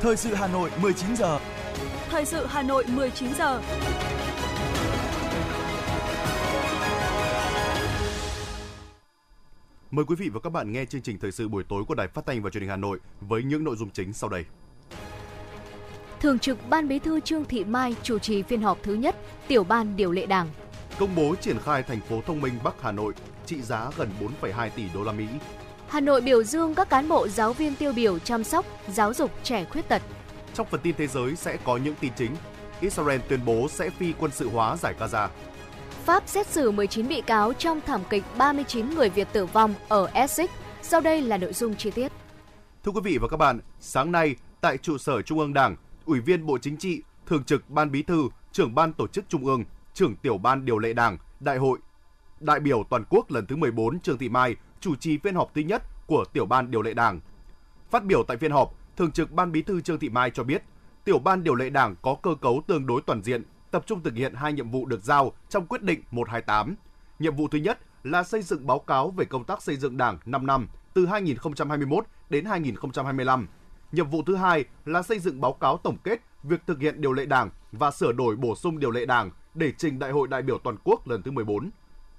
Thời sự Hà Nội 19 giờ. Thời sự Hà Nội 19 giờ. Mời quý vị và các bạn nghe chương trình thời sự buổi tối của Đài Phát thanh và Truyền hình Hà Nội với những nội dung chính sau đây. Thường trực Ban Bí thư Trương Thị Mai chủ trì phiên họp thứ nhất, tiểu ban điều lệ Đảng. Công bố triển khai thành phố thông minh Bắc Hà Nội trị giá gần 4,2 tỷ đô la Mỹ. Hà Nội biểu dương các cán bộ giáo viên tiêu biểu chăm sóc, giáo dục trẻ khuyết tật. Trong phần tin thế giới sẽ có những tin chính. Israel tuyên bố sẽ phi quân sự hóa giải Gaza. Pháp xét xử 19 bị cáo trong thảm kịch 39 người Việt tử vong ở Essex. Sau đây là nội dung chi tiết. Thưa quý vị và các bạn, sáng nay tại trụ sở Trung ương Đảng, Ủy viên Bộ Chính trị, Thường trực Ban Bí thư, Trưởng ban Tổ chức Trung ương, Trưởng tiểu ban điều lệ Đảng, Đại hội đại biểu toàn quốc lần thứ 14 Trương Thị Mai chủ trì phiên họp thứ nhất của tiểu ban điều lệ Đảng. Phát biểu tại phiên họp, Thường trực Ban Bí thư Trương Thị Mai cho biết, tiểu ban điều lệ Đảng có cơ cấu tương đối toàn diện, tập trung thực hiện hai nhiệm vụ được giao trong quyết định 128. Nhiệm vụ thứ nhất là xây dựng báo cáo về công tác xây dựng Đảng 5 năm từ 2021 đến 2025. Nhiệm vụ thứ hai là xây dựng báo cáo tổng kết việc thực hiện điều lệ Đảng và sửa đổi bổ sung điều lệ Đảng để trình Đại hội đại biểu toàn quốc lần thứ 14.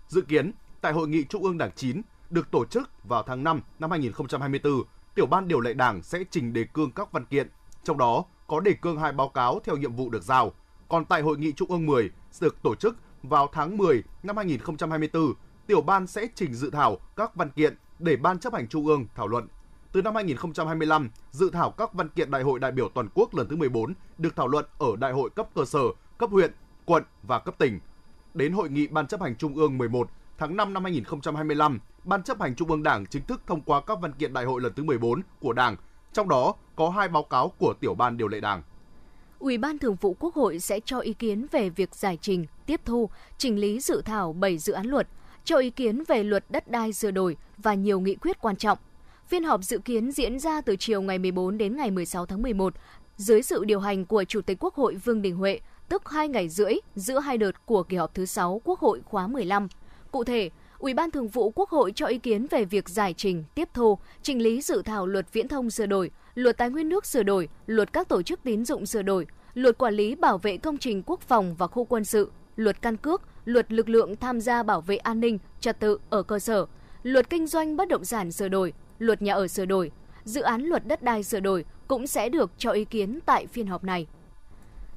Dự kiến, tại hội nghị Trung ương Đảng 9 được tổ chức vào tháng 5 năm 2024, tiểu ban điều lệ Đảng sẽ trình đề cương các văn kiện, trong đó có đề cương hai báo cáo theo nhiệm vụ được giao. Còn tại hội nghị Trung ương 10 được tổ chức vào tháng 10 năm 2024, tiểu ban sẽ trình dự thảo các văn kiện để Ban chấp hành Trung ương thảo luận. Từ năm 2025, dự thảo các văn kiện Đại hội đại biểu toàn quốc lần thứ 14 được thảo luận ở đại hội cấp cơ sở, cấp huyện, quận và cấp tỉnh. Đến hội nghị Ban chấp hành Trung ương 11 tháng 5 năm 2025, Ban chấp hành Trung ương Đảng chính thức thông qua các văn kiện đại hội lần thứ 14 của Đảng, trong đó có hai báo cáo của tiểu ban điều lệ Đảng. Ủy ban Thường vụ Quốc hội sẽ cho ý kiến về việc giải trình, tiếp thu, chỉnh lý dự thảo 7 dự án luật, cho ý kiến về luật đất đai sửa đổi và nhiều nghị quyết quan trọng. Phiên họp dự kiến diễn ra từ chiều ngày 14 đến ngày 16 tháng 11 dưới sự điều hành của Chủ tịch Quốc hội Vương Đình Huệ, tức 2 ngày rưỡi giữa hai đợt của kỳ họp thứ 6 Quốc hội khóa 15. Cụ thể, Ủy ban Thường vụ Quốc hội cho ý kiến về việc giải trình, tiếp thu, trình lý dự thảo luật viễn thông sửa đổi, luật tài nguyên nước sửa đổi, luật các tổ chức tín dụng sửa đổi, luật quản lý bảo vệ công trình quốc phòng và khu quân sự, luật căn cước, luật lực lượng tham gia bảo vệ an ninh, trật tự ở cơ sở, luật kinh doanh bất động sản sửa đổi, luật nhà ở sửa đổi, dự án luật đất đai sửa đổi cũng sẽ được cho ý kiến tại phiên họp này.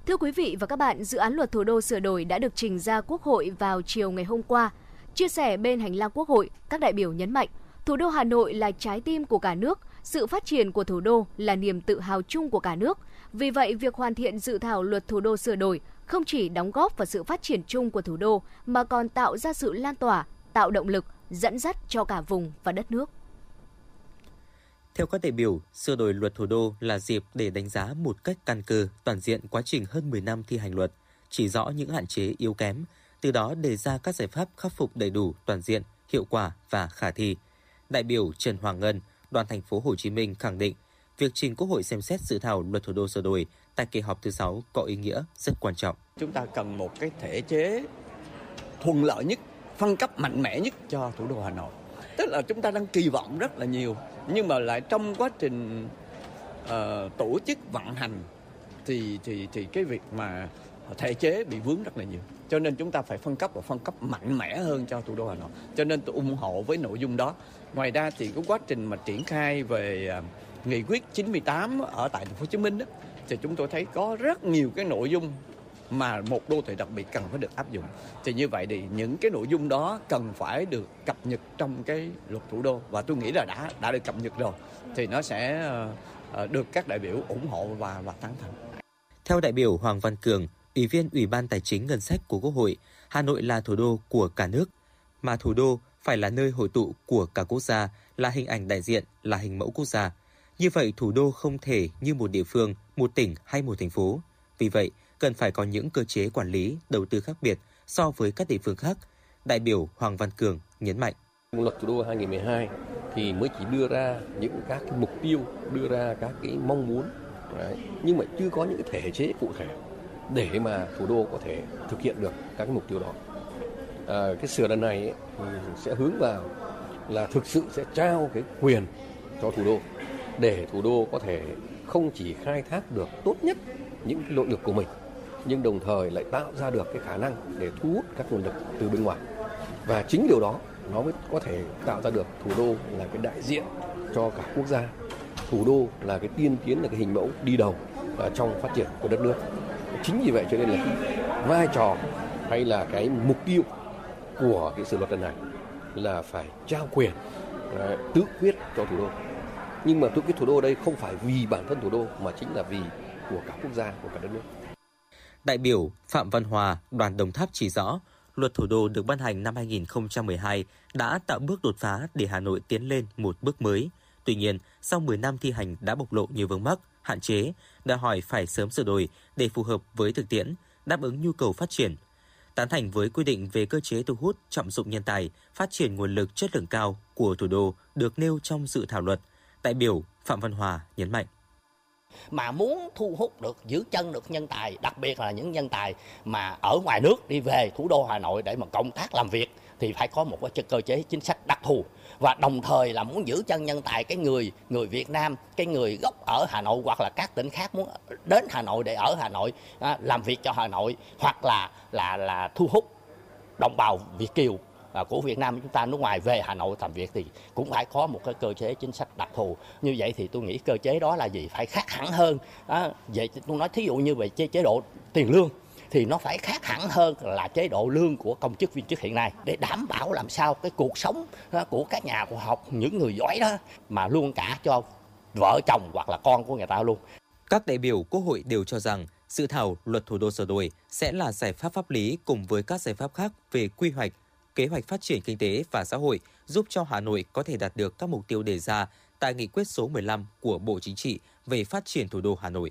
Thưa quý vị và các bạn, dự án luật thủ đô sửa đổi đã được trình ra Quốc hội vào chiều ngày hôm qua. Chia sẻ bên hành lang Quốc hội, các đại biểu nhấn mạnh, thủ đô Hà Nội là trái tim của cả nước, sự phát triển của thủ đô là niềm tự hào chung của cả nước. Vì vậy, việc hoàn thiện dự thảo luật thủ đô sửa đổi không chỉ đóng góp vào sự phát triển chung của thủ đô mà còn tạo ra sự lan tỏa, tạo động lực, dẫn dắt cho cả vùng và đất nước. Theo các đại biểu, sửa đổi luật thủ đô là dịp để đánh giá một cách căn cơ toàn diện quá trình hơn 10 năm thi hành luật, chỉ rõ những hạn chế yếu kém, từ đó đề ra các giải pháp khắc phục đầy đủ, toàn diện, hiệu quả và khả thi. Đại biểu Trần Hoàng Ngân, đoàn thành phố Hồ Chí Minh khẳng định, việc trình Quốc hội xem xét dự thảo luật thủ đô sửa đổi tại kỳ họp thứ 6 có ý nghĩa rất quan trọng. Chúng ta cần một cái thể chế thuận lợi nhất, phân cấp mạnh mẽ nhất cho thủ đô Hà Nội. Tức là chúng ta đang kỳ vọng rất là nhiều, nhưng mà lại trong quá trình uh, tổ chức vận hành thì thì thì cái việc mà thể chế bị vướng rất là nhiều. Cho nên chúng ta phải phân cấp và phân cấp mạnh mẽ hơn cho thủ đô Hà Nội. Cho nên tôi ủng hộ với nội dung đó. Ngoài ra thì cái quá trình mà triển khai về à, nghị quyết 98 ở tại thành phố Hồ Chí Minh đó thì chúng tôi thấy có rất nhiều cái nội dung mà một đô thị đặc biệt cần phải được áp dụng. Thì như vậy thì những cái nội dung đó cần phải được cập nhật trong cái luật thủ đô. Và tôi nghĩ là đã đã được cập nhật rồi. Thì nó sẽ ờ, ờ, được các đại biểu ủng hộ và và tán thành. Theo đại biểu Hoàng Văn Cường, Ủy viên Ủy ban Tài chính Ngân sách của Quốc hội, Hà Nội là thủ đô của cả nước, mà thủ đô phải là nơi hội tụ của cả quốc gia, là hình ảnh đại diện, là hình mẫu quốc gia. Như vậy, thủ đô không thể như một địa phương, một tỉnh hay một thành phố. Vì vậy, cần phải có những cơ chế quản lý, đầu tư khác biệt so với các địa phương khác. Đại biểu Hoàng Văn Cường nhấn mạnh. Luật thủ đô 2012 thì mới chỉ đưa ra những các cái mục tiêu, đưa ra các cái mong muốn, Đấy. nhưng mà chưa có những cái thể chế cụ thể để mà thủ đô có thể thực hiện được các cái mục tiêu đó. À, cái sửa lần này ấy, sẽ hướng vào là thực sự sẽ trao cái quyền cho thủ đô để thủ đô có thể không chỉ khai thác được tốt nhất những cái nội lực của mình nhưng đồng thời lại tạo ra được cái khả năng để thu hút các nguồn lực từ bên ngoài và chính điều đó nó mới có thể tạo ra được thủ đô là cái đại diện cho cả quốc gia thủ đô là cái tiên tiến là cái hình mẫu đi đầu trong phát triển của đất nước. Chính vì vậy cho nên là vai trò hay là cái mục tiêu của cái sự luật lần này là phải trao quyền đấy, tự quyết cho thủ đô. Nhưng mà tự quyết thủ đô đây không phải vì bản thân thủ đô mà chính là vì của cả quốc gia của cả đất nước. Đại biểu Phạm Văn Hòa, đoàn Đồng Tháp chỉ rõ, luật thủ đô được ban hành năm 2012 đã tạo bước đột phá để Hà Nội tiến lên một bước mới. Tuy nhiên, sau 10 năm thi hành đã bộc lộ nhiều vướng mắc, hạn chế, đòi hỏi phải sớm sửa đổi để phù hợp với thực tiễn, đáp ứng nhu cầu phát triển. Tán thành với quy định về cơ chế thu hút trọng dụng nhân tài, phát triển nguồn lực chất lượng cao của thủ đô được nêu trong dự thảo luật, đại biểu Phạm Văn Hòa nhấn mạnh mà muốn thu hút được giữ chân được nhân tài đặc biệt là những nhân tài mà ở ngoài nước đi về thủ đô Hà Nội để mà công tác làm việc thì phải có một cái cơ chế chính sách đặc thù. Và đồng thời là muốn giữ chân nhân tài cái người người Việt Nam cái người gốc ở Hà Nội hoặc là các tỉnh khác muốn đến Hà Nội để ở Hà Nội à, làm việc cho Hà Nội hoặc là là là thu hút đồng bào Việt kiều à, của Việt Nam chúng ta nước ngoài về Hà Nội làm việc thì cũng phải có một cái cơ chế chính sách đặc thù. Như vậy thì tôi nghĩ cơ chế đó là gì? Phải khác hẳn hơn. À, vậy tôi nói thí dụ như về chế chế độ tiền lương thì nó phải khác hẳn hơn là chế độ lương của công chức viên chức hiện nay để đảm bảo làm sao cái cuộc sống ờ, của các nhà khoa học những người giỏi đó mà luôn cả cho vợ chồng hoặc là con của người ta luôn. Các đại biểu Quốc hội đều cho rằng dự thảo luật thủ đô sửa đổi sẽ là giải pháp pháp lý cùng với các giải pháp khác về quy hoạch, kế hoạch phát triển kinh tế và xã hội giúp cho Hà Nội có thể đạt được các mục tiêu đề ra tại nghị quyết số 15 của Bộ Chính trị về phát triển thủ đô Hà Nội.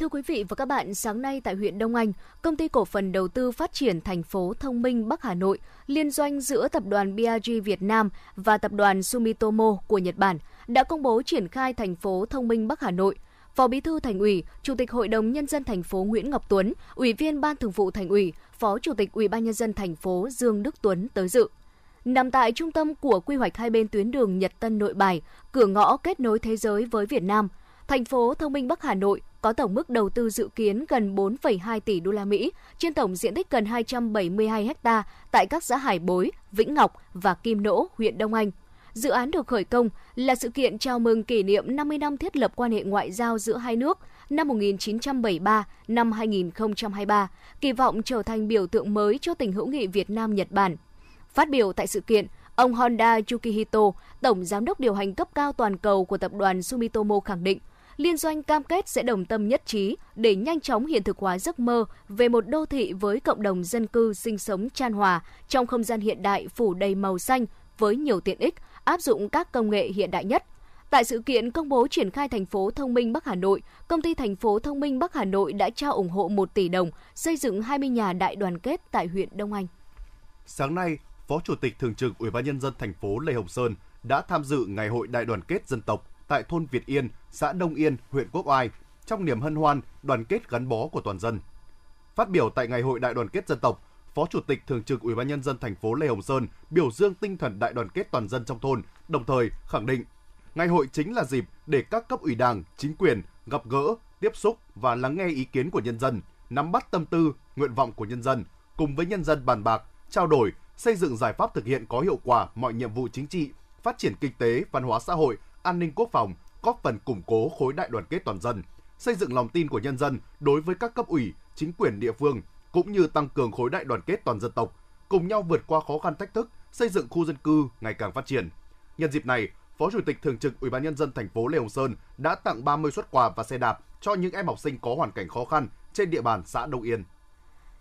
Thưa quý vị và các bạn, sáng nay tại huyện Đông Anh, công ty cổ phần đầu tư phát triển thành phố thông minh Bắc Hà Nội, liên doanh giữa tập đoàn BRG Việt Nam và tập đoàn Sumitomo của Nhật Bản đã công bố triển khai thành phố thông minh Bắc Hà Nội. Phó Bí thư Thành ủy, Chủ tịch Hội đồng nhân dân thành phố Nguyễn Ngọc Tuấn, Ủy viên Ban Thường vụ Thành ủy, Phó Chủ tịch Ủy ban nhân dân thành phố Dương Đức Tuấn tới dự. Nằm tại trung tâm của quy hoạch hai bên tuyến đường Nhật Tân Nội Bài, cửa ngõ kết nối thế giới với Việt Nam, thành phố thông minh Bắc Hà Nội có tổng mức đầu tư dự kiến gần 4,2 tỷ đô la Mỹ trên tổng diện tích gần 272 ha tại các xã Hải Bối, Vĩnh Ngọc và Kim Nỗ, huyện Đông Anh. Dự án được khởi công là sự kiện chào mừng kỷ niệm 50 năm thiết lập quan hệ ngoại giao giữa hai nước năm 1973 năm 2023, kỳ vọng trở thành biểu tượng mới cho tình hữu nghị Việt Nam Nhật Bản. Phát biểu tại sự kiện, ông Honda Yukihito, tổng giám đốc điều hành cấp cao toàn cầu của tập đoàn Sumitomo khẳng định liên doanh cam kết sẽ đồng tâm nhất trí để nhanh chóng hiện thực hóa giấc mơ về một đô thị với cộng đồng dân cư sinh sống chan hòa trong không gian hiện đại phủ đầy màu xanh với nhiều tiện ích, áp dụng các công nghệ hiện đại nhất. Tại sự kiện công bố triển khai thành phố thông minh Bắc Hà Nội, công ty thành phố thông minh Bắc Hà Nội đã trao ủng hộ 1 tỷ đồng xây dựng 20 nhà đại đoàn kết tại huyện Đông Anh. Sáng nay, Phó Chủ tịch Thường trực Ủy ban nhân dân thành phố Lê Hồng Sơn đã tham dự Ngày hội đại đoàn kết dân tộc tại thôn Việt Yên, xã Đông Yên, huyện Quốc Oai, trong niềm hân hoan, đoàn kết gắn bó của toàn dân. Phát biểu tại Ngày hội Đại đoàn kết dân tộc, Phó Chủ tịch Thường trực Ủy ban nhân dân thành phố Lê Hồng Sơn biểu dương tinh thần đại đoàn kết toàn dân trong thôn, đồng thời khẳng định ngày hội chính là dịp để các cấp ủy Đảng, chính quyền gặp gỡ, tiếp xúc và lắng nghe ý kiến của nhân dân, nắm bắt tâm tư, nguyện vọng của nhân dân, cùng với nhân dân bàn bạc, trao đổi, xây dựng giải pháp thực hiện có hiệu quả mọi nhiệm vụ chính trị, phát triển kinh tế, văn hóa xã hội an ninh quốc phòng, góp phần củng cố khối đại đoàn kết toàn dân, xây dựng lòng tin của nhân dân đối với các cấp ủy, chính quyền địa phương cũng như tăng cường khối đại đoàn kết toàn dân tộc, cùng nhau vượt qua khó khăn thách thức, xây dựng khu dân cư ngày càng phát triển. Nhân dịp này, Phó Chủ tịch thường trực Ủy ban nhân dân thành phố Lê Hồng Sơn đã tặng 30 suất quà và xe đạp cho những em học sinh có hoàn cảnh khó khăn trên địa bàn xã Đông Yên.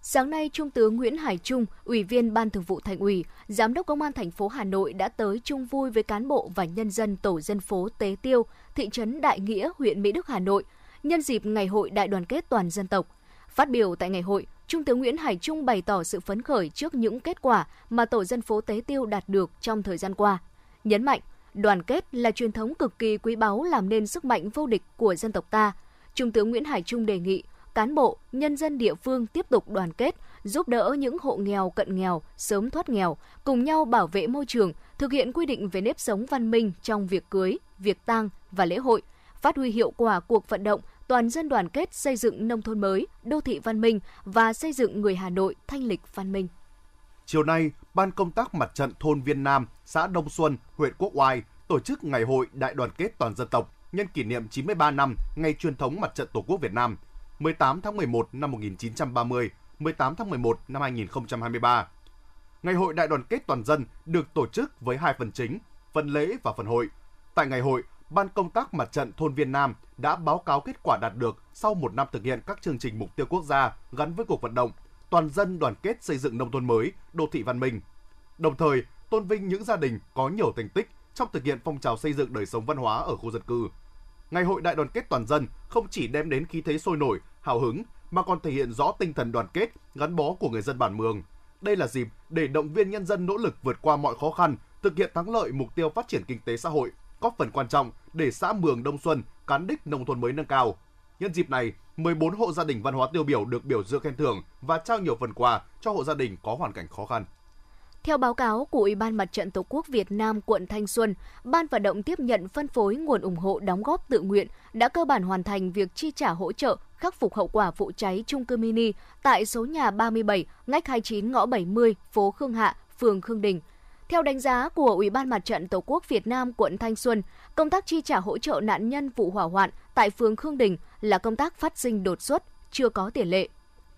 Sáng nay, Trung tướng Nguyễn Hải Trung, Ủy viên Ban Thường vụ Thành ủy, Giám đốc Công an thành phố Hà Nội đã tới chung vui với cán bộ và nhân dân tổ dân phố Tế Tiêu, thị trấn Đại Nghĩa, huyện Mỹ Đức, Hà Nội. nhân dịp Ngày hội Đại đoàn kết toàn dân tộc. Phát biểu tại ngày hội, Trung tướng Nguyễn Hải Trung bày tỏ sự phấn khởi trước những kết quả mà tổ dân phố Tế Tiêu đạt được trong thời gian qua. Nhấn mạnh, đoàn kết là truyền thống cực kỳ quý báu làm nên sức mạnh vô địch của dân tộc ta. Trung tướng Nguyễn Hải Trung đề nghị cán bộ, nhân dân địa phương tiếp tục đoàn kết, giúp đỡ những hộ nghèo cận nghèo sớm thoát nghèo, cùng nhau bảo vệ môi trường, thực hiện quy định về nếp sống văn minh trong việc cưới, việc tang và lễ hội, phát huy hiệu quả cuộc vận động toàn dân đoàn kết xây dựng nông thôn mới, đô thị văn minh và xây dựng người Hà Nội thanh lịch văn minh. Chiều nay, Ban công tác mặt trận thôn Viên Nam, xã Đông Xuân, huyện Quốc Oai tổ chức Ngày hội Đại đoàn kết toàn dân tộc nhân kỷ niệm 93 năm Ngày truyền thống Mặt trận Tổ quốc Việt Nam, 18 tháng 11 năm 1930, 18 tháng 11 năm 2023. Ngày hội Đại đoàn kết toàn dân được tổ chức với hai phần chính, phần lễ và phần hội. Tại ngày hội, Ban công tác mặt trận thôn Viên Nam đã báo cáo kết quả đạt được sau một năm thực hiện các chương trình mục tiêu quốc gia gắn với cuộc vận động toàn dân đoàn kết xây dựng nông thôn mới, đô thị văn minh. Đồng thời, tôn vinh những gia đình có nhiều thành tích trong thực hiện phong trào xây dựng đời sống văn hóa ở khu dân cư. Ngày hội đại đoàn kết toàn dân không chỉ đem đến khí thế sôi nổi, hào hứng mà còn thể hiện rõ tinh thần đoàn kết, gắn bó của người dân bản Mường. Đây là dịp để động viên nhân dân nỗ lực vượt qua mọi khó khăn, thực hiện thắng lợi mục tiêu phát triển kinh tế xã hội, góp phần quan trọng để xã Mường Đông Xuân cán đích nông thôn mới nâng cao. Nhân dịp này, 14 hộ gia đình văn hóa tiêu biểu được biểu dương khen thưởng và trao nhiều phần quà cho hộ gia đình có hoàn cảnh khó khăn. Theo báo cáo của Ủy ban Mặt trận Tổ quốc Việt Nam quận Thanh Xuân, Ban vận động tiếp nhận phân phối nguồn ủng hộ đóng góp tự nguyện đã cơ bản hoàn thành việc chi trả hỗ trợ khắc phục hậu quả vụ cháy trung cư mini tại số nhà 37, ngách 29 ngõ 70, phố Khương Hạ, phường Khương Đình. Theo đánh giá của Ủy ban Mặt trận Tổ quốc Việt Nam quận Thanh Xuân, công tác chi trả hỗ trợ nạn nhân vụ hỏa hoạn tại phường Khương Đình là công tác phát sinh đột xuất, chưa có tiền lệ.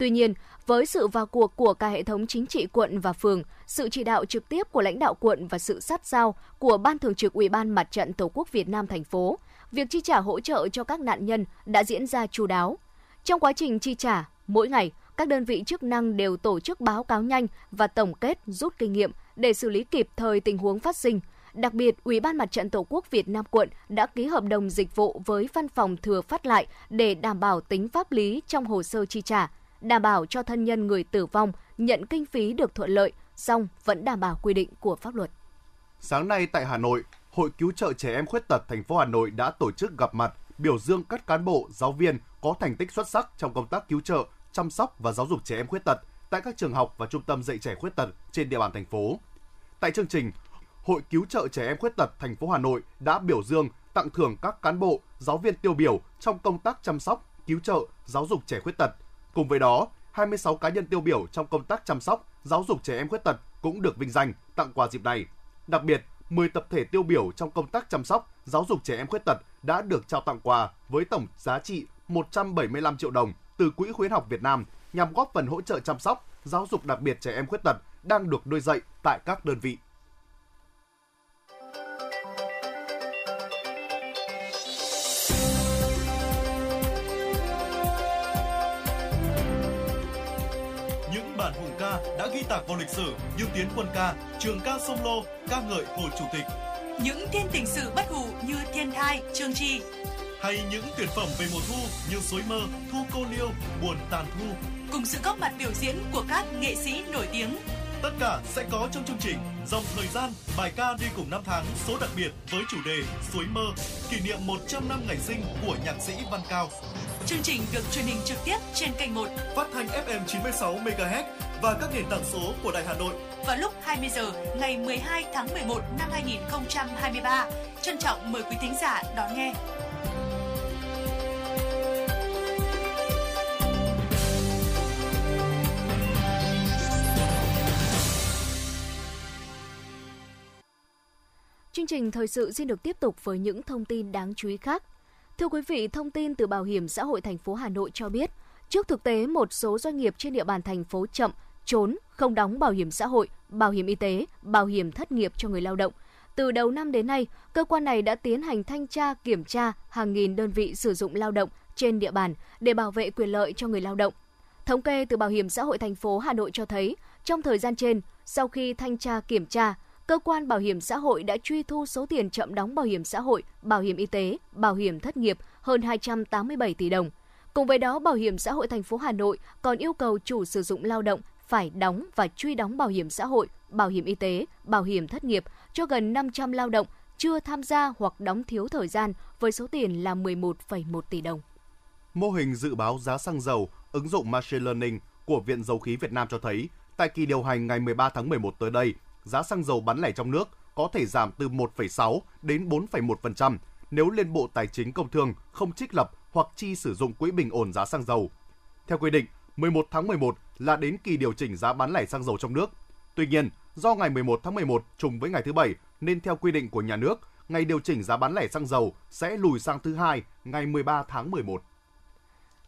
Tuy nhiên, với sự vào cuộc của cả hệ thống chính trị quận và phường, sự chỉ đạo trực tiếp của lãnh đạo quận và sự sát sao của Ban Thường trực Ủy ban Mặt trận Tổ quốc Việt Nam thành phố, việc chi trả hỗ trợ cho các nạn nhân đã diễn ra chú đáo. Trong quá trình chi trả, mỗi ngày, các đơn vị chức năng đều tổ chức báo cáo nhanh và tổng kết rút kinh nghiệm để xử lý kịp thời tình huống phát sinh. Đặc biệt, Ủy ban Mặt trận Tổ quốc Việt Nam quận đã ký hợp đồng dịch vụ với văn phòng thừa phát lại để đảm bảo tính pháp lý trong hồ sơ chi trả, đảm bảo cho thân nhân người tử vong nhận kinh phí được thuận lợi, song vẫn đảm bảo quy định của pháp luật. Sáng nay tại Hà Nội, Hội cứu trợ trẻ em khuyết tật thành phố Hà Nội đã tổ chức gặp mặt biểu dương các cán bộ, giáo viên có thành tích xuất sắc trong công tác cứu trợ, chăm sóc và giáo dục trẻ em khuyết tật tại các trường học và trung tâm dạy trẻ khuyết tật trên địa bàn thành phố. Tại chương trình, Hội cứu trợ trẻ em khuyết tật thành phố Hà Nội đã biểu dương, tặng thưởng các cán bộ, giáo viên tiêu biểu trong công tác chăm sóc, cứu trợ, giáo dục trẻ khuyết tật. Cùng với đó, 26 cá nhân tiêu biểu trong công tác chăm sóc, giáo dục trẻ em khuyết tật cũng được vinh danh tặng quà dịp này. Đặc biệt, 10 tập thể tiêu biểu trong công tác chăm sóc, giáo dục trẻ em khuyết tật đã được trao tặng quà với tổng giá trị 175 triệu đồng từ Quỹ khuyến học Việt Nam nhằm góp phần hỗ trợ chăm sóc, giáo dục đặc biệt trẻ em khuyết tật đang được nuôi dạy tại các đơn vị. Bản hùng ca đã ghi tạc vào lịch sử như Tiến quân ca, Trường ca sông Lô, ca ngợi Hồ Chủ tịch. Những thiên tình sự bất hủ như Thiên thai, Trương Tri. Hay những tuyển phẩm về mùa thu như Suối mơ, Thu cô liêu, Buồn tàn thu. Cùng sự góp mặt biểu diễn của các nghệ sĩ nổi tiếng. Tất cả sẽ có trong chương trình Dòng thời gian, bài ca đi cùng năm tháng số đặc biệt với chủ đề Suối mơ, kỷ niệm 100 năm ngày sinh của nhạc sĩ Văn Cao. Chương trình được truyền hình trực tiếp trên kênh 1 Phát thanh FM 96 MHz và các nền tảng số của Đài Hà Nội. vào lúc 20 giờ ngày 12 tháng 11 năm 2023. Trân trọng mời quý thính giả đón nghe. Chương trình thời sự xin được tiếp tục với những thông tin đáng chú ý khác. Thưa quý vị, thông tin từ Bảo hiểm xã hội thành phố Hà Nội cho biết, trước thực tế một số doanh nghiệp trên địa bàn thành phố chậm, trốn, không đóng bảo hiểm xã hội, bảo hiểm y tế, bảo hiểm thất nghiệp cho người lao động. Từ đầu năm đến nay, cơ quan này đã tiến hành thanh tra, kiểm tra hàng nghìn đơn vị sử dụng lao động trên địa bàn để bảo vệ quyền lợi cho người lao động. Thống kê từ Bảo hiểm xã hội thành phố Hà Nội cho thấy, trong thời gian trên, sau khi thanh tra kiểm tra, cơ quan bảo hiểm xã hội đã truy thu số tiền chậm đóng bảo hiểm xã hội, bảo hiểm y tế, bảo hiểm thất nghiệp hơn 287 tỷ đồng. Cùng với đó, Bảo hiểm xã hội thành phố Hà Nội còn yêu cầu chủ sử dụng lao động phải đóng và truy đóng bảo hiểm xã hội, bảo hiểm y tế, bảo hiểm thất nghiệp cho gần 500 lao động chưa tham gia hoặc đóng thiếu thời gian với số tiền là 11,1 tỷ đồng. Mô hình dự báo giá xăng dầu ứng dụng Machine Learning của Viện Dầu khí Việt Nam cho thấy, tại kỳ điều hành ngày 13 tháng 11 tới đây, giá xăng dầu bán lẻ trong nước có thể giảm từ 1,6 đến 4,1% nếu Liên Bộ Tài chính Công Thương không trích lập hoặc chi sử dụng quỹ bình ổn giá xăng dầu. Theo quy định, 11 tháng 11 là đến kỳ điều chỉnh giá bán lẻ xăng dầu trong nước. Tuy nhiên, do ngày 11 tháng 11 trùng với ngày thứ Bảy nên theo quy định của nhà nước, ngày điều chỉnh giá bán lẻ xăng dầu sẽ lùi sang thứ hai, ngày 13 tháng 11.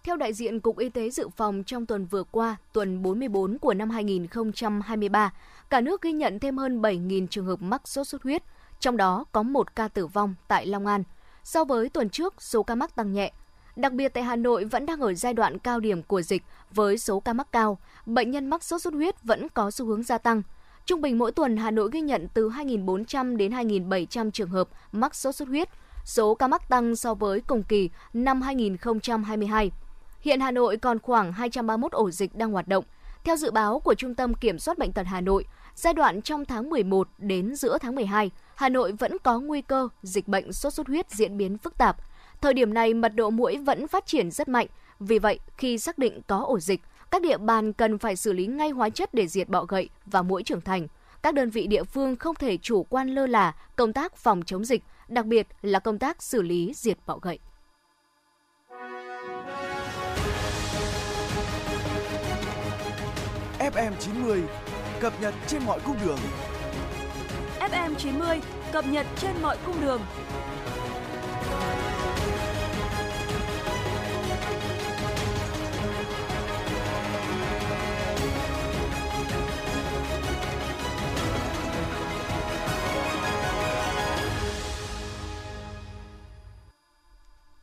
Theo đại diện Cục Y tế Dự phòng trong tuần vừa qua, tuần 44 của năm 2023, cả nước ghi nhận thêm hơn 7.000 trường hợp mắc sốt xuất huyết, trong đó có một ca tử vong tại Long An. So với tuần trước, số ca mắc tăng nhẹ. Đặc biệt tại Hà Nội vẫn đang ở giai đoạn cao điểm của dịch với số ca mắc cao, bệnh nhân mắc sốt xuất huyết vẫn có xu hướng gia tăng. Trung bình mỗi tuần Hà Nội ghi nhận từ 2.400 đến 2.700 trường hợp mắc sốt xuất huyết, số ca mắc tăng so với cùng kỳ năm 2022. Hiện Hà Nội còn khoảng 231 ổ dịch đang hoạt động. Theo dự báo của Trung tâm Kiểm soát Bệnh tật Hà Nội, giai đoạn trong tháng 11 đến giữa tháng 12, Hà Nội vẫn có nguy cơ dịch bệnh sốt xuất huyết diễn biến phức tạp. Thời điểm này, mật độ mũi vẫn phát triển rất mạnh. Vì vậy, khi xác định có ổ dịch, các địa bàn cần phải xử lý ngay hóa chất để diệt bọ gậy và mũi trưởng thành. Các đơn vị địa phương không thể chủ quan lơ là công tác phòng chống dịch, đặc biệt là công tác xử lý diệt bọ gậy. FM 90 cập nhật trên mọi cung đường. FM 90 cập nhật trên mọi cung đường.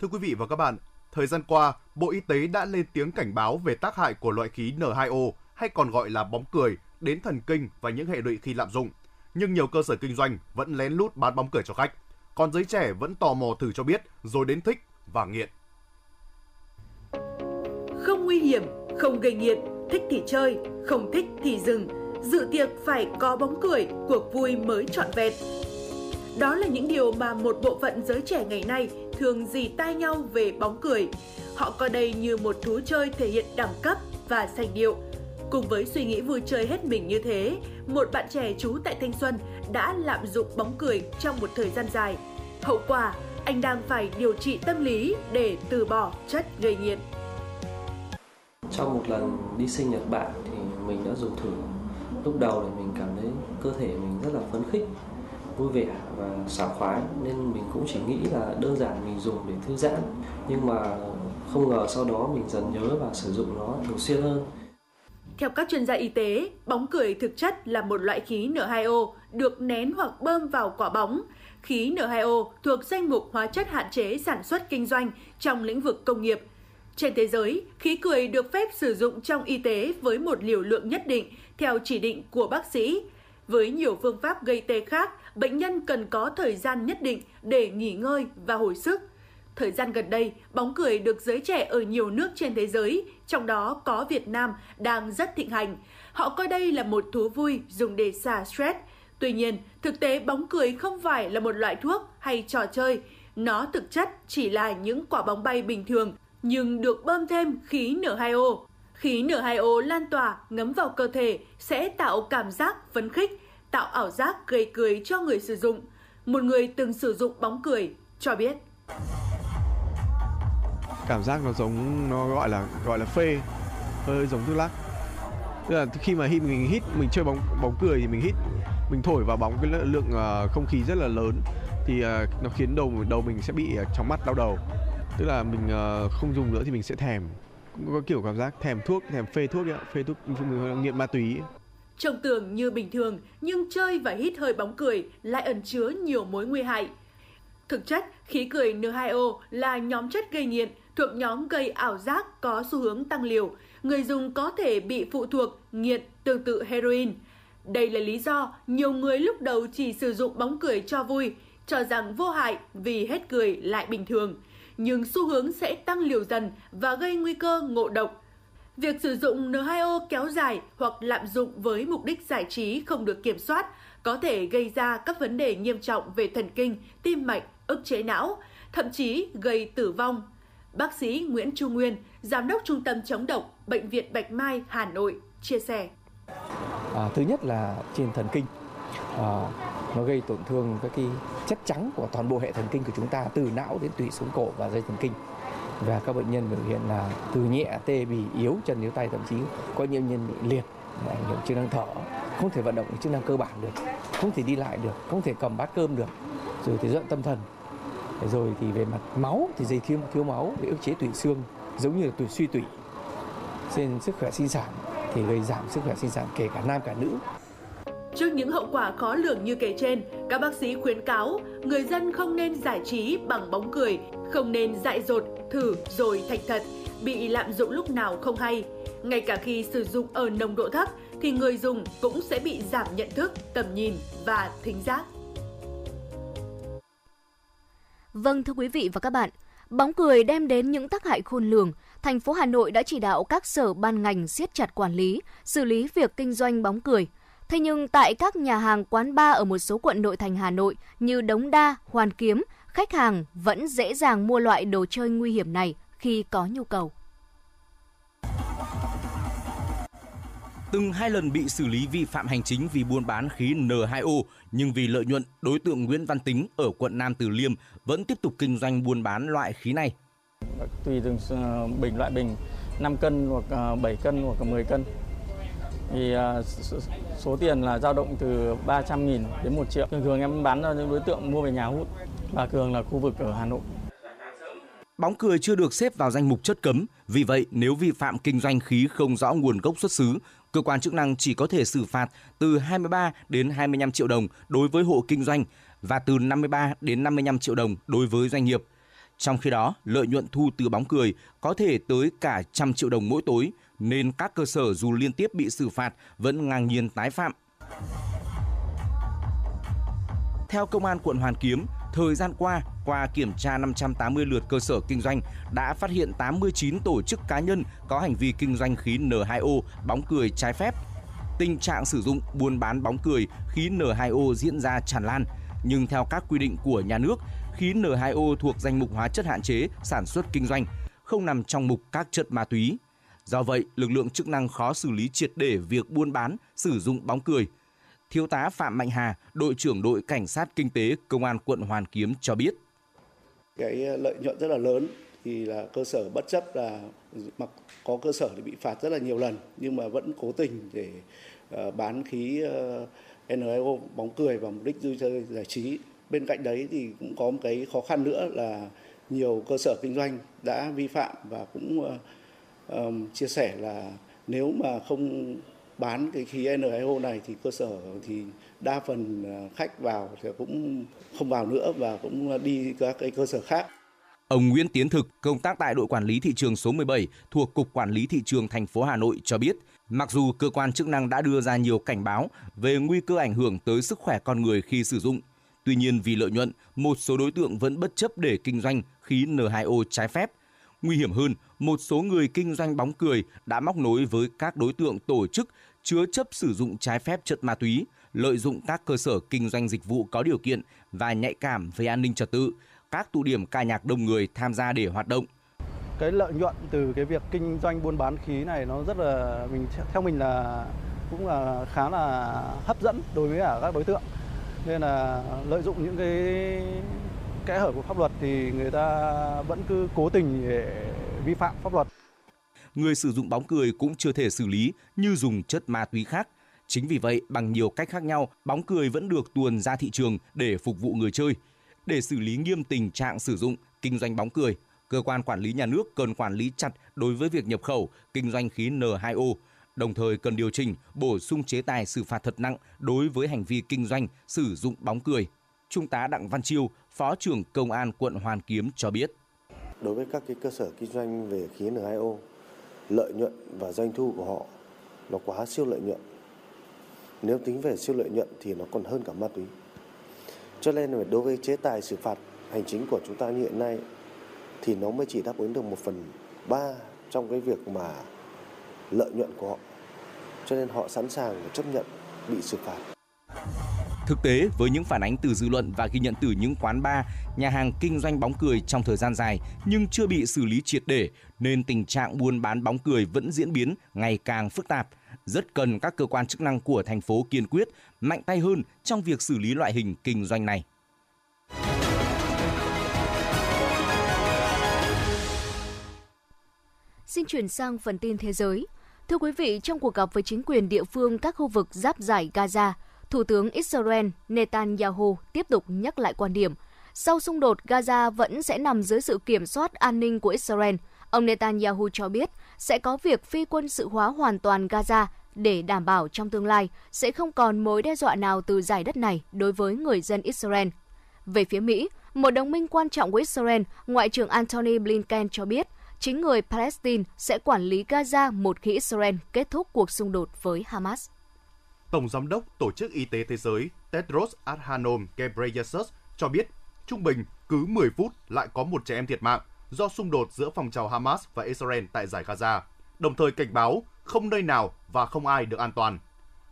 Thưa quý vị và các bạn, thời gian qua, Bộ Y tế đã lên tiếng cảnh báo về tác hại của loại khí N2O hay còn gọi là bóng cười đến thần kinh và những hệ lụy khi lạm dụng. Nhưng nhiều cơ sở kinh doanh vẫn lén lút bán bóng cười cho khách. Còn giới trẻ vẫn tò mò thử cho biết rồi đến thích và nghiện. Không nguy hiểm, không gây nghiện, thích thì chơi, không thích thì dừng. Dự tiệc phải có bóng cười, cuộc vui mới trọn vẹn. Đó là những điều mà một bộ phận giới trẻ ngày nay thường dì tai nhau về bóng cười. Họ coi đây như một thú chơi thể hiện đẳng cấp và sành điệu. Cùng với suy nghĩ vui chơi hết mình như thế, một bạn trẻ trú tại Thanh Xuân đã lạm dụng bóng cười trong một thời gian dài. Hậu quả, anh đang phải điều trị tâm lý để từ bỏ chất gây nghiện. Trong một lần đi sinh Nhật Bản thì mình đã dùng thử. Lúc đầu thì mình cảm thấy cơ thể mình rất là phấn khích, vui vẻ và sảng khoái nên mình cũng chỉ nghĩ là đơn giản mình dùng để thư giãn. Nhưng mà không ngờ sau đó mình dần nhớ và sử dụng nó thường xuyên hơn. Theo các chuyên gia y tế, bóng cười thực chất là một loại khí N2O được nén hoặc bơm vào quả bóng. Khí N2O thuộc danh mục hóa chất hạn chế sản xuất kinh doanh trong lĩnh vực công nghiệp. Trên thế giới, khí cười được phép sử dụng trong y tế với một liều lượng nhất định theo chỉ định của bác sĩ. Với nhiều phương pháp gây tê khác, bệnh nhân cần có thời gian nhất định để nghỉ ngơi và hồi sức. Thời gian gần đây, bóng cười được giới trẻ ở nhiều nước trên thế giới, trong đó có Việt Nam, đang rất thịnh hành. Họ coi đây là một thú vui dùng để xả stress. Tuy nhiên, thực tế bóng cười không phải là một loại thuốc hay trò chơi. Nó thực chất chỉ là những quả bóng bay bình thường, nhưng được bơm thêm khí N2O. Khí N2O lan tỏa ngấm vào cơ thể sẽ tạo cảm giác phấn khích, tạo ảo giác gây cười cho người sử dụng. Một người từng sử dụng bóng cười cho biết cảm giác nó giống nó gọi là gọi là phê hơi giống thuốc lắc tức là khi mà hít mình hít mình chơi bóng bóng cười thì mình hít mình thổi vào bóng cái lượng ờ, không khí rất là lớn thì ờ, nó khiến đầu đầu mình sẽ bị ờ, chóng mắt đau đầu tức là mình không dùng nữa thì mình sẽ thèm cũng có kiểu cảm giác thèm thuốc thèm phê thuốc ấy, phê thuốc nghiện ma túy ấy. Trông tưởng như bình thường, nhưng chơi và hít hơi bóng cười lại ẩn chứa nhiều mối nguy hại. Thực chất, khí cười N2O là nhóm chất gây nghiện thuộc nhóm gây ảo giác có xu hướng tăng liều. Người dùng có thể bị phụ thuộc, nghiện tương tự heroin. Đây là lý do nhiều người lúc đầu chỉ sử dụng bóng cười cho vui, cho rằng vô hại vì hết cười lại bình thường. Nhưng xu hướng sẽ tăng liều dần và gây nguy cơ ngộ độc. Việc sử dụng N2O kéo dài hoặc lạm dụng với mục đích giải trí không được kiểm soát có thể gây ra các vấn đề nghiêm trọng về thần kinh, tim mạch, ức chế não, thậm chí gây tử vong. Bác sĩ Nguyễn Trung Nguyên, Giám đốc Trung tâm chống độc, Bệnh viện Bạch Mai, Hà Nội, chia sẻ. À, thứ nhất là trên thần kinh, à, nó gây tổn thương các cái chất trắng của toàn bộ hệ thần kinh của chúng ta từ não đến tủy xuống cổ và dây thần kinh. Và các bệnh nhân biểu hiện là từ nhẹ tê bì yếu chân yếu tay thậm chí có những nhân bị liệt ảnh hưởng chức năng thở. Không thể vận động chức năng cơ bản được không thể đi lại được không thể cầm bát cơm được. Rồi thì giận tâm thần rồi thì về mặt máu thì dây thiếu thiếu máu bị ức chế tủy xương giống như là tủy suy tủy trên sức khỏe sinh sản thì gây giảm sức khỏe sinh sản kể cả nam cả nữ Trước những hậu quả khó lường như kể trên, các bác sĩ khuyến cáo người dân không nên giải trí bằng bóng cười, không nên dại dột, thử rồi thành thật, bị lạm dụng lúc nào không hay. Ngay cả khi sử dụng ở nồng độ thấp thì người dùng cũng sẽ bị giảm nhận thức, tầm nhìn và thính giác. Vâng thưa quý vị và các bạn, bóng cười đem đến những tác hại khôn lường. Thành phố Hà Nội đã chỉ đạo các sở ban ngành siết chặt quản lý, xử lý việc kinh doanh bóng cười. Thế nhưng tại các nhà hàng quán bar ở một số quận nội thành Hà Nội như Đống Đa, Hoàn Kiếm, khách hàng vẫn dễ dàng mua loại đồ chơi nguy hiểm này khi có nhu cầu từng hai lần bị xử lý vi phạm hành chính vì buôn bán khí N2O, nhưng vì lợi nhuận, đối tượng Nguyễn Văn Tính ở quận Nam Từ Liêm vẫn tiếp tục kinh doanh buôn bán loại khí này. Tùy từng ờ, bình loại bình 5 cân hoặc 7 ờ, cân hoặc 10 cân. Thì ờ, số tiền là dao động từ 300 nghìn đến 1 triệu. Thường thường em bán cho những đối tượng mua về nhà hút và thường là khu vực ở Hà Nội. Bóng cười chưa được xếp vào danh mục chất cấm, vì vậy nếu vi phạm kinh doanh khí không rõ nguồn gốc xuất xứ, cơ quan chức năng chỉ có thể xử phạt từ 23 đến 25 triệu đồng đối với hộ kinh doanh và từ 53 đến 55 triệu đồng đối với doanh nghiệp. Trong khi đó, lợi nhuận thu từ bóng cười có thể tới cả trăm triệu đồng mỗi tối, nên các cơ sở dù liên tiếp bị xử phạt vẫn ngang nhiên tái phạm. Theo Công an quận Hoàn Kiếm, Thời gian qua, qua kiểm tra 580 lượt cơ sở kinh doanh đã phát hiện 89 tổ chức cá nhân có hành vi kinh doanh khí N2O bóng cười trái phép. Tình trạng sử dụng buôn bán bóng cười khí N2O diễn ra tràn lan, nhưng theo các quy định của nhà nước, khí N2O thuộc danh mục hóa chất hạn chế sản xuất kinh doanh, không nằm trong mục các chất ma túy. Do vậy, lực lượng chức năng khó xử lý triệt để việc buôn bán, sử dụng bóng cười – Thiếu tá Phạm Mạnh Hà, đội trưởng đội cảnh sát kinh tế công an quận Hoàn Kiếm cho biết. Cái ờ, lợi nhuận rất là lớn thì là cơ sở bất chấp là mặc có cơ sở thì bị phạt rất là nhiều lần nhưng mà vẫn cố tình để ờ, bán khí ờ, N2O bóng cười vào mục đích vui chơi giải trí. Bên cạnh đấy thì cũng có một cái khó khăn nữa là nhiều cơ sở kinh doanh đã vi phạm và cũng uh, um, chia sẻ là nếu mà không bán cái khí N2O này thì cơ sở thì đa phần à, khách vào thì cũng không vào nữa và cũng đi các cái cơ sở khác. Ông Nguyễn Tiến Thực, công tác tại đội quản lý thị trường số 17 thuộc Cục Quản lý Thị trường thành phố Hà Nội cho biết, mặc dù cơ quan chức năng đã đưa ra nhiều cảnh báo về nguy cơ ảnh hưởng tới sức khỏe con người khi sử dụng, tuy nhiên vì lợi nhuận, một số đối tượng vẫn bất chấp để kinh doanh khí N2O trái phép. Nguy hiểm hơn, một số người kinh doanh bóng cười đã móc nối với các đối tượng tổ chức chứa chấp sử dụng trái phép chất ma túy, lợi dụng các cơ sở kinh doanh dịch vụ có điều kiện và nhạy cảm về an ninh trật tự, các tụ điểm ca nhạc đông người tham gia để hoạt động. Cái lợi nhuận từ cái việc kinh doanh buôn bán khí này nó rất là mình theo mình là cũng là khá là hấp dẫn đối với cả các đối tượng. Nên là lợi dụng những cái kẽ hở của pháp luật thì người ta vẫn cứ cố tình để vi phạm pháp luật người sử dụng bóng cười cũng chưa thể xử lý như dùng chất ma túy khác. Chính vì vậy, bằng nhiều cách khác nhau, bóng cười vẫn được tuồn ra thị trường để phục vụ người chơi. Để xử lý nghiêm tình trạng sử dụng, kinh doanh bóng cười, cơ quan quản lý nhà nước cần quản lý chặt đối với việc nhập khẩu, kinh doanh khí N2O, đồng thời cần điều chỉnh, bổ sung chế tài xử phạt thật nặng đối với hành vi kinh doanh sử dụng bóng cười. Trung tá Đặng Văn Chiêu, Phó trưởng Công an quận Hoàn Kiếm cho biết. Đối với các cái cơ sở kinh doanh về khí N2O lợi nhuận và doanh thu của họ nó quá siêu lợi nhuận nếu tính về siêu lợi nhuận thì nó còn hơn cả ma túy. Cho nên là đối với chế tài xử phạt hành chính của chúng ta như hiện nay thì nó mới chỉ đáp ứng được một phần ba trong cái việc mà lợi nhuận của họ. Cho nên họ sẵn sàng chấp nhận bị xử phạt. Thực tế, với những phản ánh từ dư luận và ghi nhận từ những quán bar, nhà hàng kinh doanh bóng cười trong thời gian dài nhưng chưa bị xử lý triệt để, nên tình trạng buôn bán bóng cười vẫn diễn biến ngày càng phức tạp. Rất cần các cơ quan chức năng của thành phố kiên quyết, mạnh tay hơn trong việc xử lý loại hình kinh doanh này. Xin chuyển sang phần tin thế giới. Thưa quý vị, trong cuộc gặp với chính quyền địa phương các khu vực giáp giải Gaza, Thủ tướng Israel Netanyahu tiếp tục nhắc lại quan điểm sau xung đột Gaza vẫn sẽ nằm dưới sự kiểm soát an ninh của Israel. Ông Netanyahu cho biết sẽ có việc phi quân sự hóa hoàn toàn Gaza để đảm bảo trong tương lai sẽ không còn mối đe dọa nào từ giải đất này đối với người dân Israel. Về phía Mỹ, một đồng minh quan trọng của Israel, Ngoại trưởng Antony Blinken cho biết chính người Palestine sẽ quản lý Gaza một khi Israel kết thúc cuộc xung đột với Hamas. Tổng Giám đốc Tổ chức Y tế Thế giới Tedros Adhanom Ghebreyesus cho biết trung bình cứ 10 phút lại có một trẻ em thiệt mạng do xung đột giữa phong trào Hamas và Israel tại giải Gaza, đồng thời cảnh báo không nơi nào và không ai được an toàn.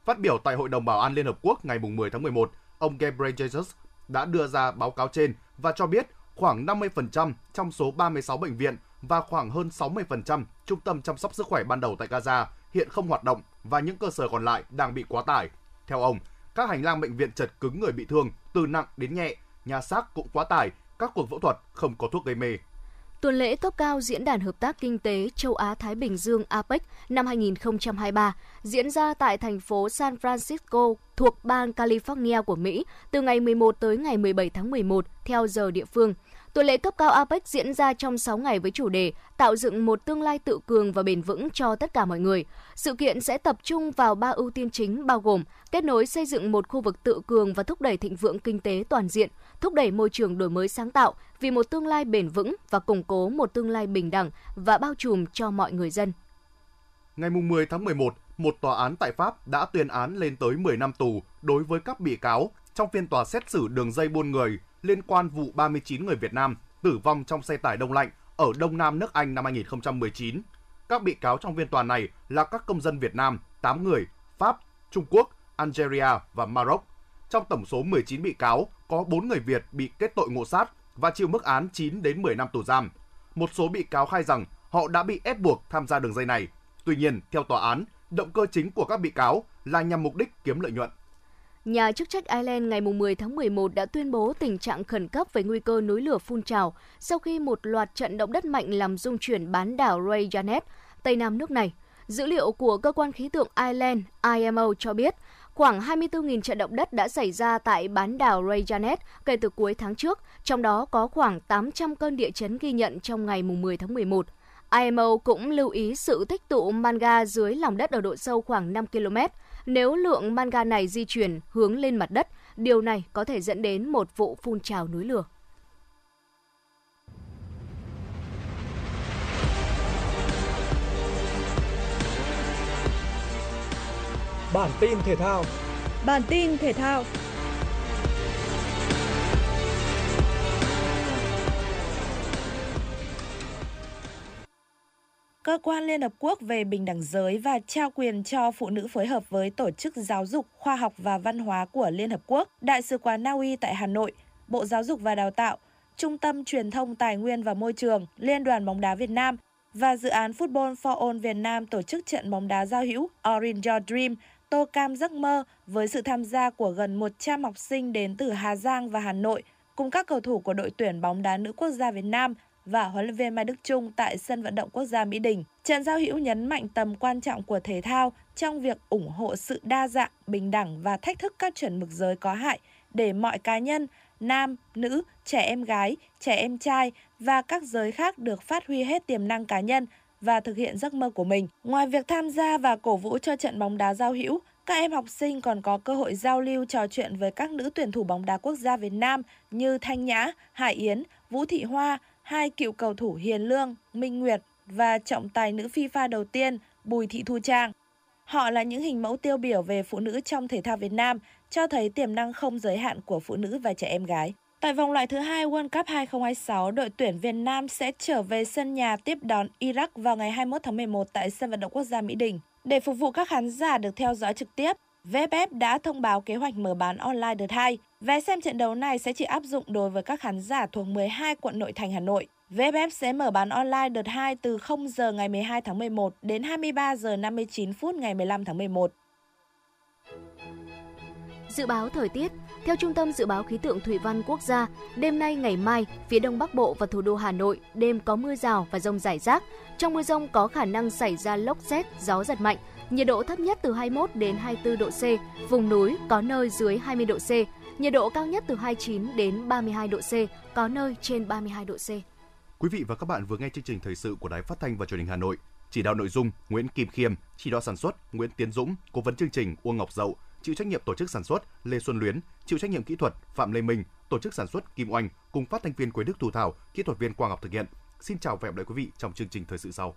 Phát biểu tại Hội đồng Bảo an Liên Hợp Quốc ngày 10 tháng 11, ông Ghebreyesus đã đưa ra báo cáo trên và cho biết khoảng 50% trong số 36 bệnh viện và khoảng hơn 60% trung tâm chăm sóc sức khỏe ban đầu tại Gaza hiện không hoạt động và những cơ sở còn lại đang bị quá tải. Theo ông, các hành lang bệnh viện chật cứng người bị thương từ nặng đến nhẹ, nhà xác cũng quá tải, các cuộc phẫu thuật không có thuốc gây mê. Tuần lễ cấp cao Diễn đàn Hợp tác Kinh tế Châu Á-Thái Bình Dương APEC năm 2023 diễn ra tại thành phố San Francisco thuộc bang California của Mỹ từ ngày 11 tới ngày 17 tháng 11 theo giờ địa phương – Tuần lễ cấp cao APEC diễn ra trong 6 ngày với chủ đề tạo dựng một tương lai tự cường và bền vững cho tất cả mọi người. Sự kiện sẽ tập trung vào ba ưu tiên chính bao gồm kết nối xây dựng một khu vực tự cường và thúc đẩy thịnh vượng kinh tế toàn diện, thúc đẩy môi trường đổi mới sáng tạo vì một tương lai bền vững và củng cố một tương lai bình đẳng và bao trùm cho mọi người dân. Ngày 10 tháng 11, một tòa án tại Pháp đã tuyên án lên tới 10 năm tù đối với các bị cáo trong phiên tòa xét xử đường dây buôn người liên quan vụ 39 người Việt Nam tử vong trong xe tải đông lạnh ở Đông Nam nước Anh năm 2019. Các bị cáo trong phiên tòa này là các công dân Việt Nam, 8 người, Pháp, Trung Quốc, Algeria và Maroc. Trong tổng số 19 bị cáo, có 4 người Việt bị kết tội ngộ sát và chịu mức án 9 đến 10 năm tù giam. Một số bị cáo khai rằng họ đã bị ép buộc tham gia đường dây này. Tuy nhiên, theo tòa án, động cơ chính của các bị cáo là nhằm mục đích kiếm lợi nhuận. Nhà chức trách Ireland ngày 10 tháng 11 đã tuyên bố tình trạng khẩn cấp về nguy cơ núi lửa phun trào sau khi một loạt trận động đất mạnh làm rung chuyển bán đảo Reykjanes, tây nam nước này. Dữ liệu của cơ quan khí tượng Ireland IMO cho biết khoảng 24.000 trận động đất đã xảy ra tại bán đảo Reykjanes kể từ cuối tháng trước, trong đó có khoảng 800 cơn địa chấn ghi nhận trong ngày 10 tháng 11. IMO cũng lưu ý sự tích tụ manga dưới lòng đất ở độ sâu khoảng 5 km, nếu lượng manga này di chuyển hướng lên mặt đất, điều này có thể dẫn đến một vụ phun trào núi lửa. Bản tin thể thao Bản tin thể thao Cơ quan Liên Hợp Quốc về Bình đẳng giới và trao quyền cho phụ nữ phối hợp với Tổ chức Giáo dục, Khoa học và Văn hóa của Liên Hợp Quốc, Đại sứ quán Na Uy tại Hà Nội, Bộ Giáo dục và Đào tạo, Trung tâm Truyền thông Tài nguyên và Môi trường, Liên đoàn bóng đá Việt Nam và dự án Football for All Việt Nam tổ chức trận bóng đá giao hữu Orange Your Dream Tô Cam Giấc Mơ với sự tham gia của gần 100 học sinh đến từ Hà Giang và Hà Nội cùng các cầu thủ của đội tuyển bóng đá nữ quốc gia Việt Nam và huấn luyện viên Mai Đức Trung tại sân vận động quốc gia Mỹ Đình. Trần giao hữu nhấn mạnh tầm quan trọng của thể thao trong việc ủng hộ sự đa dạng, bình đẳng và thách thức các chuẩn mực giới có hại để mọi cá nhân, nam, nữ, trẻ em gái, trẻ em trai và các giới khác được phát huy hết tiềm năng cá nhân và thực hiện giấc mơ của mình. Ngoài việc tham gia và cổ vũ cho trận bóng đá giao hữu, các em học sinh còn có cơ hội giao lưu trò chuyện với các nữ tuyển thủ bóng đá quốc gia Việt Nam như Thanh Nhã, Hải Yến, Vũ Thị Hoa, hai cựu cầu thủ Hiền Lương, Minh Nguyệt và trọng tài nữ FIFA đầu tiên Bùi Thị Thu Trang. Họ là những hình mẫu tiêu biểu về phụ nữ trong thể thao Việt Nam, cho thấy tiềm năng không giới hạn của phụ nữ và trẻ em gái. Tại vòng loại thứ hai World Cup 2026, đội tuyển Việt Nam sẽ trở về sân nhà tiếp đón Iraq vào ngày 21 tháng 11 tại sân vận động quốc gia Mỹ Đình. Để phục vụ các khán giả được theo dõi trực tiếp, VFF đã thông báo kế hoạch mở bán online đợt 2. Vé xem trận đấu này sẽ chỉ áp dụng đối với các khán giả thuộc 12 quận nội thành Hà Nội. VFF sẽ mở bán online đợt 2 từ 0 giờ ngày 12 tháng 11 đến 23 giờ 59 phút ngày 15 tháng 11. Dự báo thời tiết theo Trung tâm Dự báo Khí tượng Thủy văn Quốc gia, đêm nay ngày mai, phía Đông Bắc Bộ và thủ đô Hà Nội đêm có mưa rào và rông rải rác. Trong mưa rông có khả năng xảy ra lốc xét, gió giật mạnh. Nhiệt độ thấp nhất từ 21 đến 24 độ C, vùng núi có nơi dưới 20 độ C. Nhiệt độ cao nhất từ 29 đến 32 độ C, có nơi trên 32 độ C. Quý vị và các bạn vừa nghe chương trình thời sự của Đài Phát thanh và Truyền hình Hà Nội. Chỉ đạo nội dung Nguyễn Kim Khiêm, chỉ đạo sản xuất Nguyễn Tiến Dũng, cố vấn chương trình Uông Ngọc Dậu, chịu trách nhiệm tổ chức sản xuất Lê Xuân Luyến, chịu trách nhiệm kỹ thuật Phạm Lê Minh, tổ chức sản xuất Kim Oanh cùng phát thanh viên Quế Đức Thu Thảo, kỹ thuật viên Quang Ngọc thực hiện. Xin chào và hẹn gặp lại quý vị trong chương trình thời sự sau.